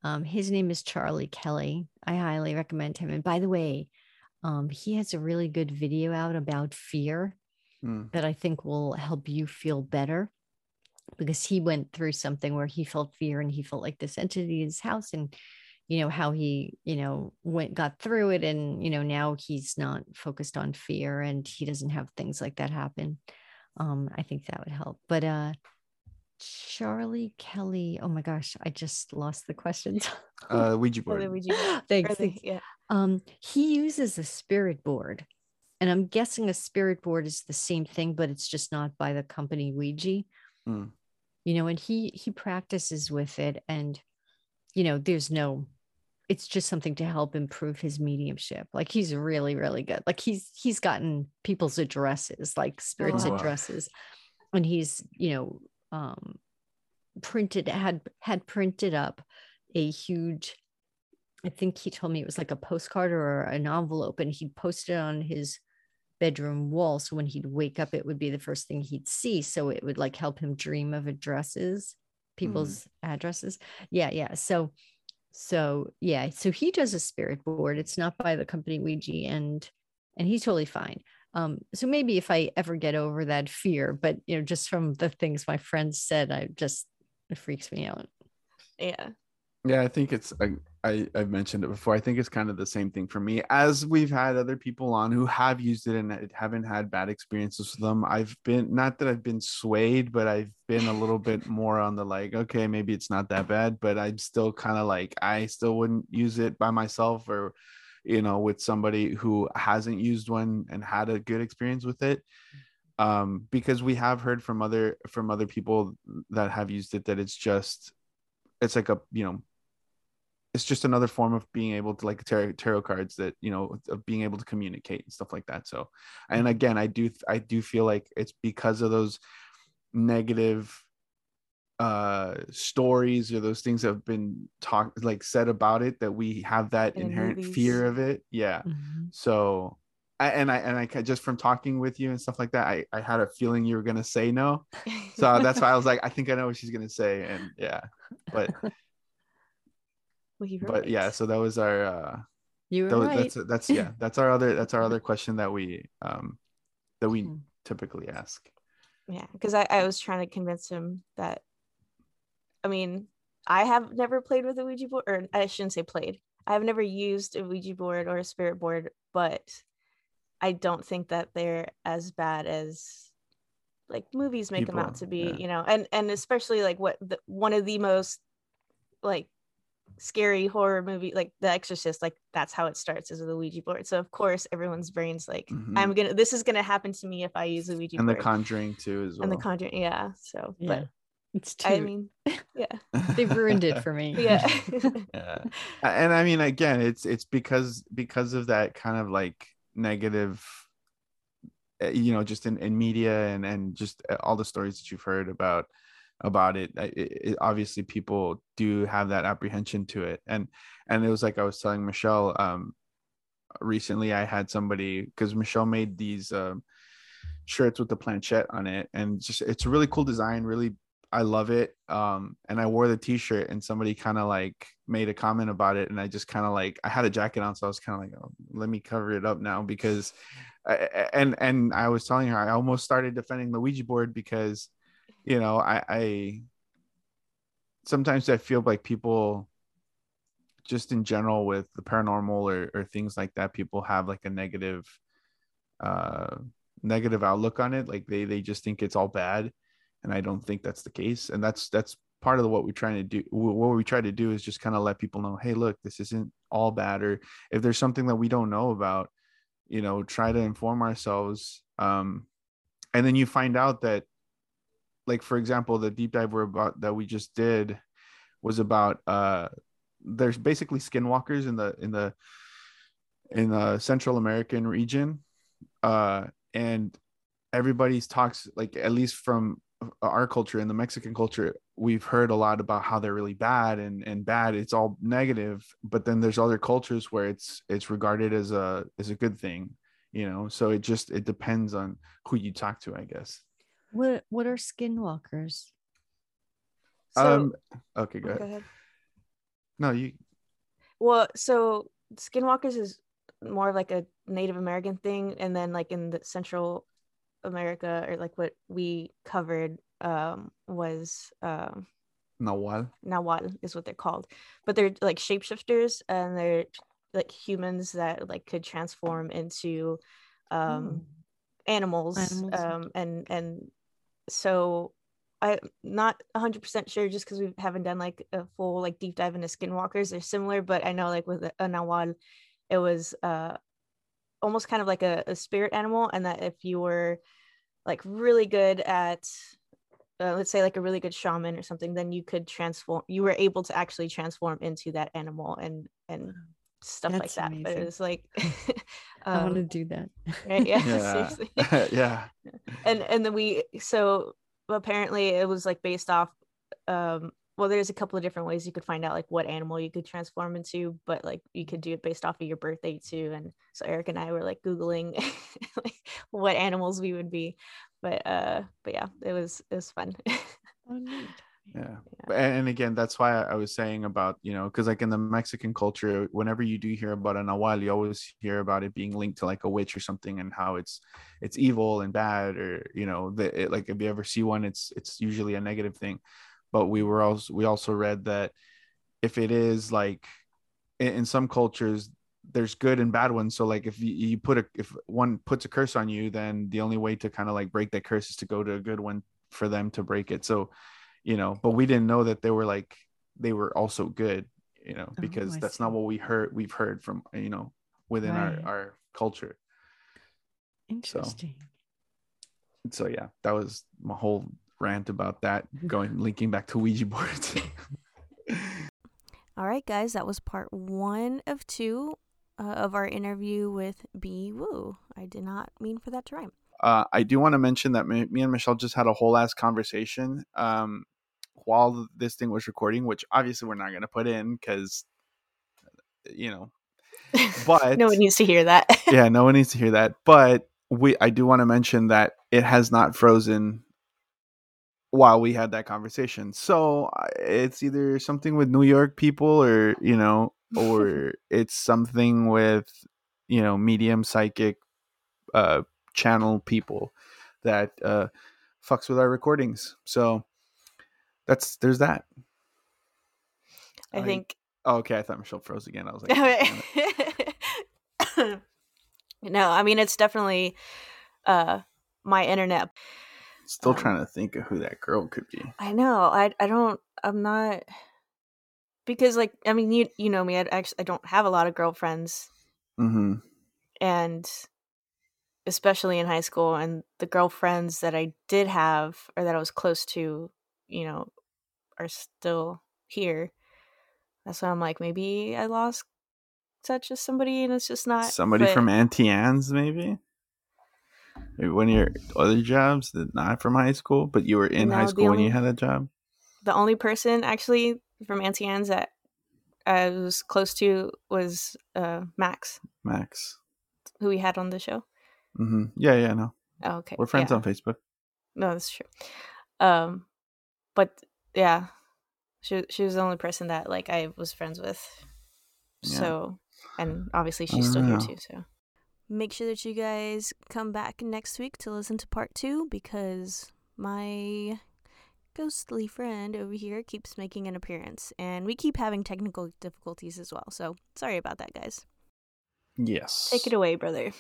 um his name is charlie kelly i highly recommend him and by the way um he has a really good video out about fear mm. that i think will help you feel better because he went through something where he felt fear and he felt like this entity in his house and you know how he you know went got through it and you know now he's not focused on fear and he doesn't have things like that happen um i think that would help but uh charlie kelly oh my gosh i just lost the questions uh ouija board oh, ouija board. thanks, thanks. yeah um he uses a spirit board and i'm guessing a spirit board is the same thing but it's just not by the company ouija mm. you know and he he practices with it and you know there's no it's just something to help improve his mediumship. Like he's really, really good. Like he's he's gotten people's addresses, like spirits oh. addresses, and he's you know um, printed had had printed up a huge. I think he told me it was like a postcard or an envelope, and he'd posted it on his bedroom wall. So when he'd wake up, it would be the first thing he'd see. So it would like help him dream of addresses, people's mm. addresses. Yeah, yeah. So so yeah, so he does a spirit board. It's not by the company Ouija, and and he's totally fine. Um, so maybe if I ever get over that fear, but you know, just from the things my friends said, I just it freaks me out. Yeah. Yeah, I think it's I, I I've mentioned it before. I think it's kind of the same thing for me. As we've had other people on who have used it and haven't had bad experiences with them. I've been not that I've been swayed, but I've been a little bit more on the like, okay, maybe it's not that bad, but I'm still kind of like I still wouldn't use it by myself or you know with somebody who hasn't used one and had a good experience with it um because we have heard from other from other people that have used it that it's just it's like a you know it's just another form of being able to like tarot, tarot cards that you know of being able to communicate and stuff like that so and mm-hmm. again i do i do feel like it's because of those negative uh stories or those things have been talked like said about it that we have that In inherent movies. fear of it yeah mm-hmm. so I, and I and I just from talking with you and stuff like that, I I had a feeling you were gonna say no, so that's why I was like, I think I know what she's gonna say, and yeah, but well, but right. yeah, so that was our uh, you were that was, right. That's that's yeah, that's our other that's our other question that we um that we hmm. typically ask. Yeah, because I I was trying to convince him that I mean, I have never played with a Ouija board, or I shouldn't say played. I've never used a Ouija board or a spirit board, but I don't think that they're as bad as like movies make People, them out to be, yeah. you know, and and especially like what the, one of the most like scary horror movie like The Exorcist, like that's how it starts as a Ouija board. So of course everyone's brains like mm-hmm. I'm gonna this is gonna happen to me if I use a Ouija and board. And The Conjuring too as well. And The Conjuring, yeah. So yeah. but it's too. I mean, yeah, they've ruined it for me. Yeah. yeah. And I mean, again, it's it's because because of that kind of like negative, eh, you know, just in, in media and and just eh, all the stories that you've heard about about it, it, it obviously people do have that apprehension to it and and it was like i was telling michelle um recently i had somebody because michelle made these um shirts with the planchette on it and just it's a really cool design really I love it. Um, and I wore the t-shirt and somebody kind of like made a comment about it. And I just kind of like, I had a jacket on. So I was kind of like, oh, let me cover it up now because, I, and, and I was telling her, I almost started defending the Ouija board because, you know, I, I sometimes I feel like people just in general with the paranormal or, or things like that, people have like a negative, uh, negative outlook on it. Like they, they just think it's all bad. And i don't think that's the case. And that's that's part of what we're trying to do. What we try to do is just kind of let people know hey look this isn't all bad. Or if there's something that we don't know about you know try to inform ourselves um and then you find out that like for example the deep dive we're about that we just did was about uh there's basically skinwalkers in the in the in the central american region uh and everybody's talks like at least from our culture and the Mexican culture, we've heard a lot about how they're really bad and and bad. It's all negative, but then there's other cultures where it's it's regarded as a as a good thing, you know. So it just it depends on who you talk to, I guess. What what are skinwalkers? So, um. Okay, go, go ahead. ahead. No, you. Well, so skinwalkers is more of like a Native American thing, and then like in the Central America or like what we covered um, was um, Nahual. Nahual is what they're called, but they're like shapeshifters and they're like humans that like could transform into um, mm. animals, animals. Um, and and so I'm not 100% sure just because we haven't done like a full like deep dive into skinwalkers. They're similar, but I know like with a, a Nahual, it was uh almost kind of like a, a spirit animal and that if you were like really good at uh, let's say like a really good shaman or something then you could transform you were able to actually transform into that animal and and stuff That's like that amazing. but it's like um, i want to do that. right yeah, yeah. seriously. Yeah. And and then we so apparently it was like based off um well there's a couple of different ways you could find out like what animal you could transform into but like you could do it based off of your birthday too and so eric and i were like googling like what animals we would be but uh but yeah it was it was fun. Oh, yeah. yeah. And again that's why i was saying about you know because like in the mexican culture whenever you do hear about an nahual you always hear about it being linked to like a witch or something and how it's it's evil and bad or you know the, it, like if you ever see one it's it's usually a negative thing. But we were also we also read that if it is like in, in some cultures there's good and bad ones. So like if you, you, put a if one puts a curse on you then the only way to kind of like break that curse is to go to a good one for them to break it. So you know but we didn't know that they were like they were also good you know oh, because oh, that's see. not what we heard we've heard from you know within right. our our culture interesting so, so yeah that was my whole rant about that, going linking back to Ouija boards. All right, guys, that was part one of two uh, of our interview with B Woo. I did not mean for that to rhyme. Uh, I do want to mention that me, me, and Michelle just had a whole ass conversation. Um, while this thing was recording, which obviously we're not going to put in because, you know, but no one needs to hear that. yeah, no one needs to hear that. But we, I do want to mention that it has not frozen while we had that conversation. So it's either something with New York people, or you know, or it's something with you know medium psychic uh channel people that uh fucks with our recordings. So that's there's that. I, I think. Oh, okay. I thought Michelle froze again. I was like, no. I mean, it's definitely uh my internet. Still um, trying to think of who that girl could be. I know. I I don't. I'm not because like I mean you you know me. I actually I don't have a lot of girlfriends. Mm-hmm. And especially in high school and the girlfriends that I did have or that I was close to, you know, are still here. That's why I'm like, maybe I lost touch with somebody and it's just not somebody but... from Auntie Anne's, maybe. Maybe one of your other jobs that not from high school, but you were in no, high school only, when you had a job. The only person actually from Auntie Anne's that I was close to was uh, Max. Max, who we had on the show. Mm-hmm. Yeah, yeah, no. Oh, okay. We're friends yeah. on Facebook. No, that's true. Um, but yeah, she she was the only person that like I was friends with. Yeah. So, and obviously she's still know. here too. So, make sure that you guys come back next week to listen to part two because my ghostly friend over here keeps making an appearance, and we keep having technical difficulties as well. So, sorry about that, guys. Yes. Take it away, brother.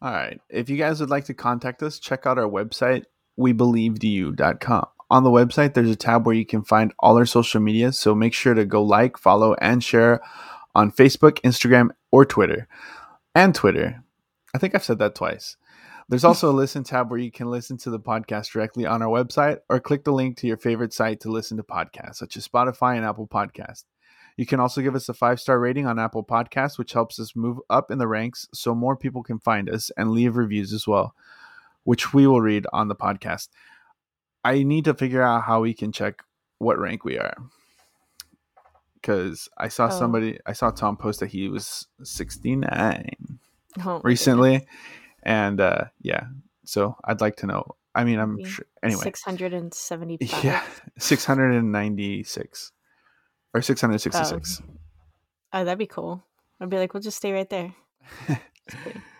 All right. If you guys would like to contact us, check out our website, webelievedyou.com. On the website, there's a tab where you can find all our social media. So make sure to go like, follow, and share on Facebook, Instagram, or Twitter. And Twitter. I think I've said that twice. There's also a listen tab where you can listen to the podcast directly on our website or click the link to your favorite site to listen to podcasts, such as Spotify and Apple Podcast. You can also give us a five star rating on Apple Podcasts, which helps us move up in the ranks so more people can find us and leave reviews as well, which we will read on the podcast. I need to figure out how we can check what rank we are. Because I saw oh. somebody, I saw Tom post that he was 69 oh, recently. And uh, yeah, so I'd like to know. I mean, I'm sure. Anyway, 675. Yeah, 696 or 666. Oh. oh, that'd be cool. I'd be like, we'll just stay right there.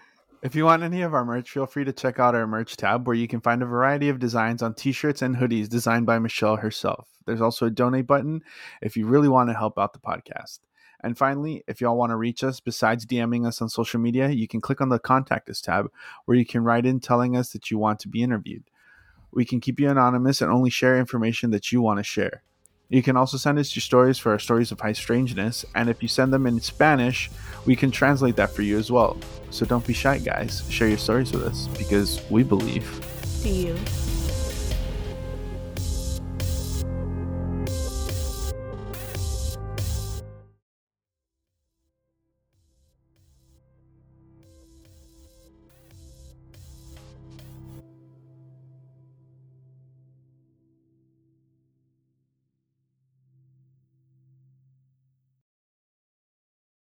if you want any of our merch, feel free to check out our merch tab where you can find a variety of designs on t shirts and hoodies designed by Michelle herself. There's also a donate button if you really want to help out the podcast. And finally, if y'all want to reach us besides DMing us on social media, you can click on the contact us tab where you can write in telling us that you want to be interviewed. We can keep you anonymous and only share information that you want to share. You can also send us your stories for our stories of high strangeness, and if you send them in Spanish, we can translate that for you as well. So don't be shy, guys. Share your stories with us because we believe. See you.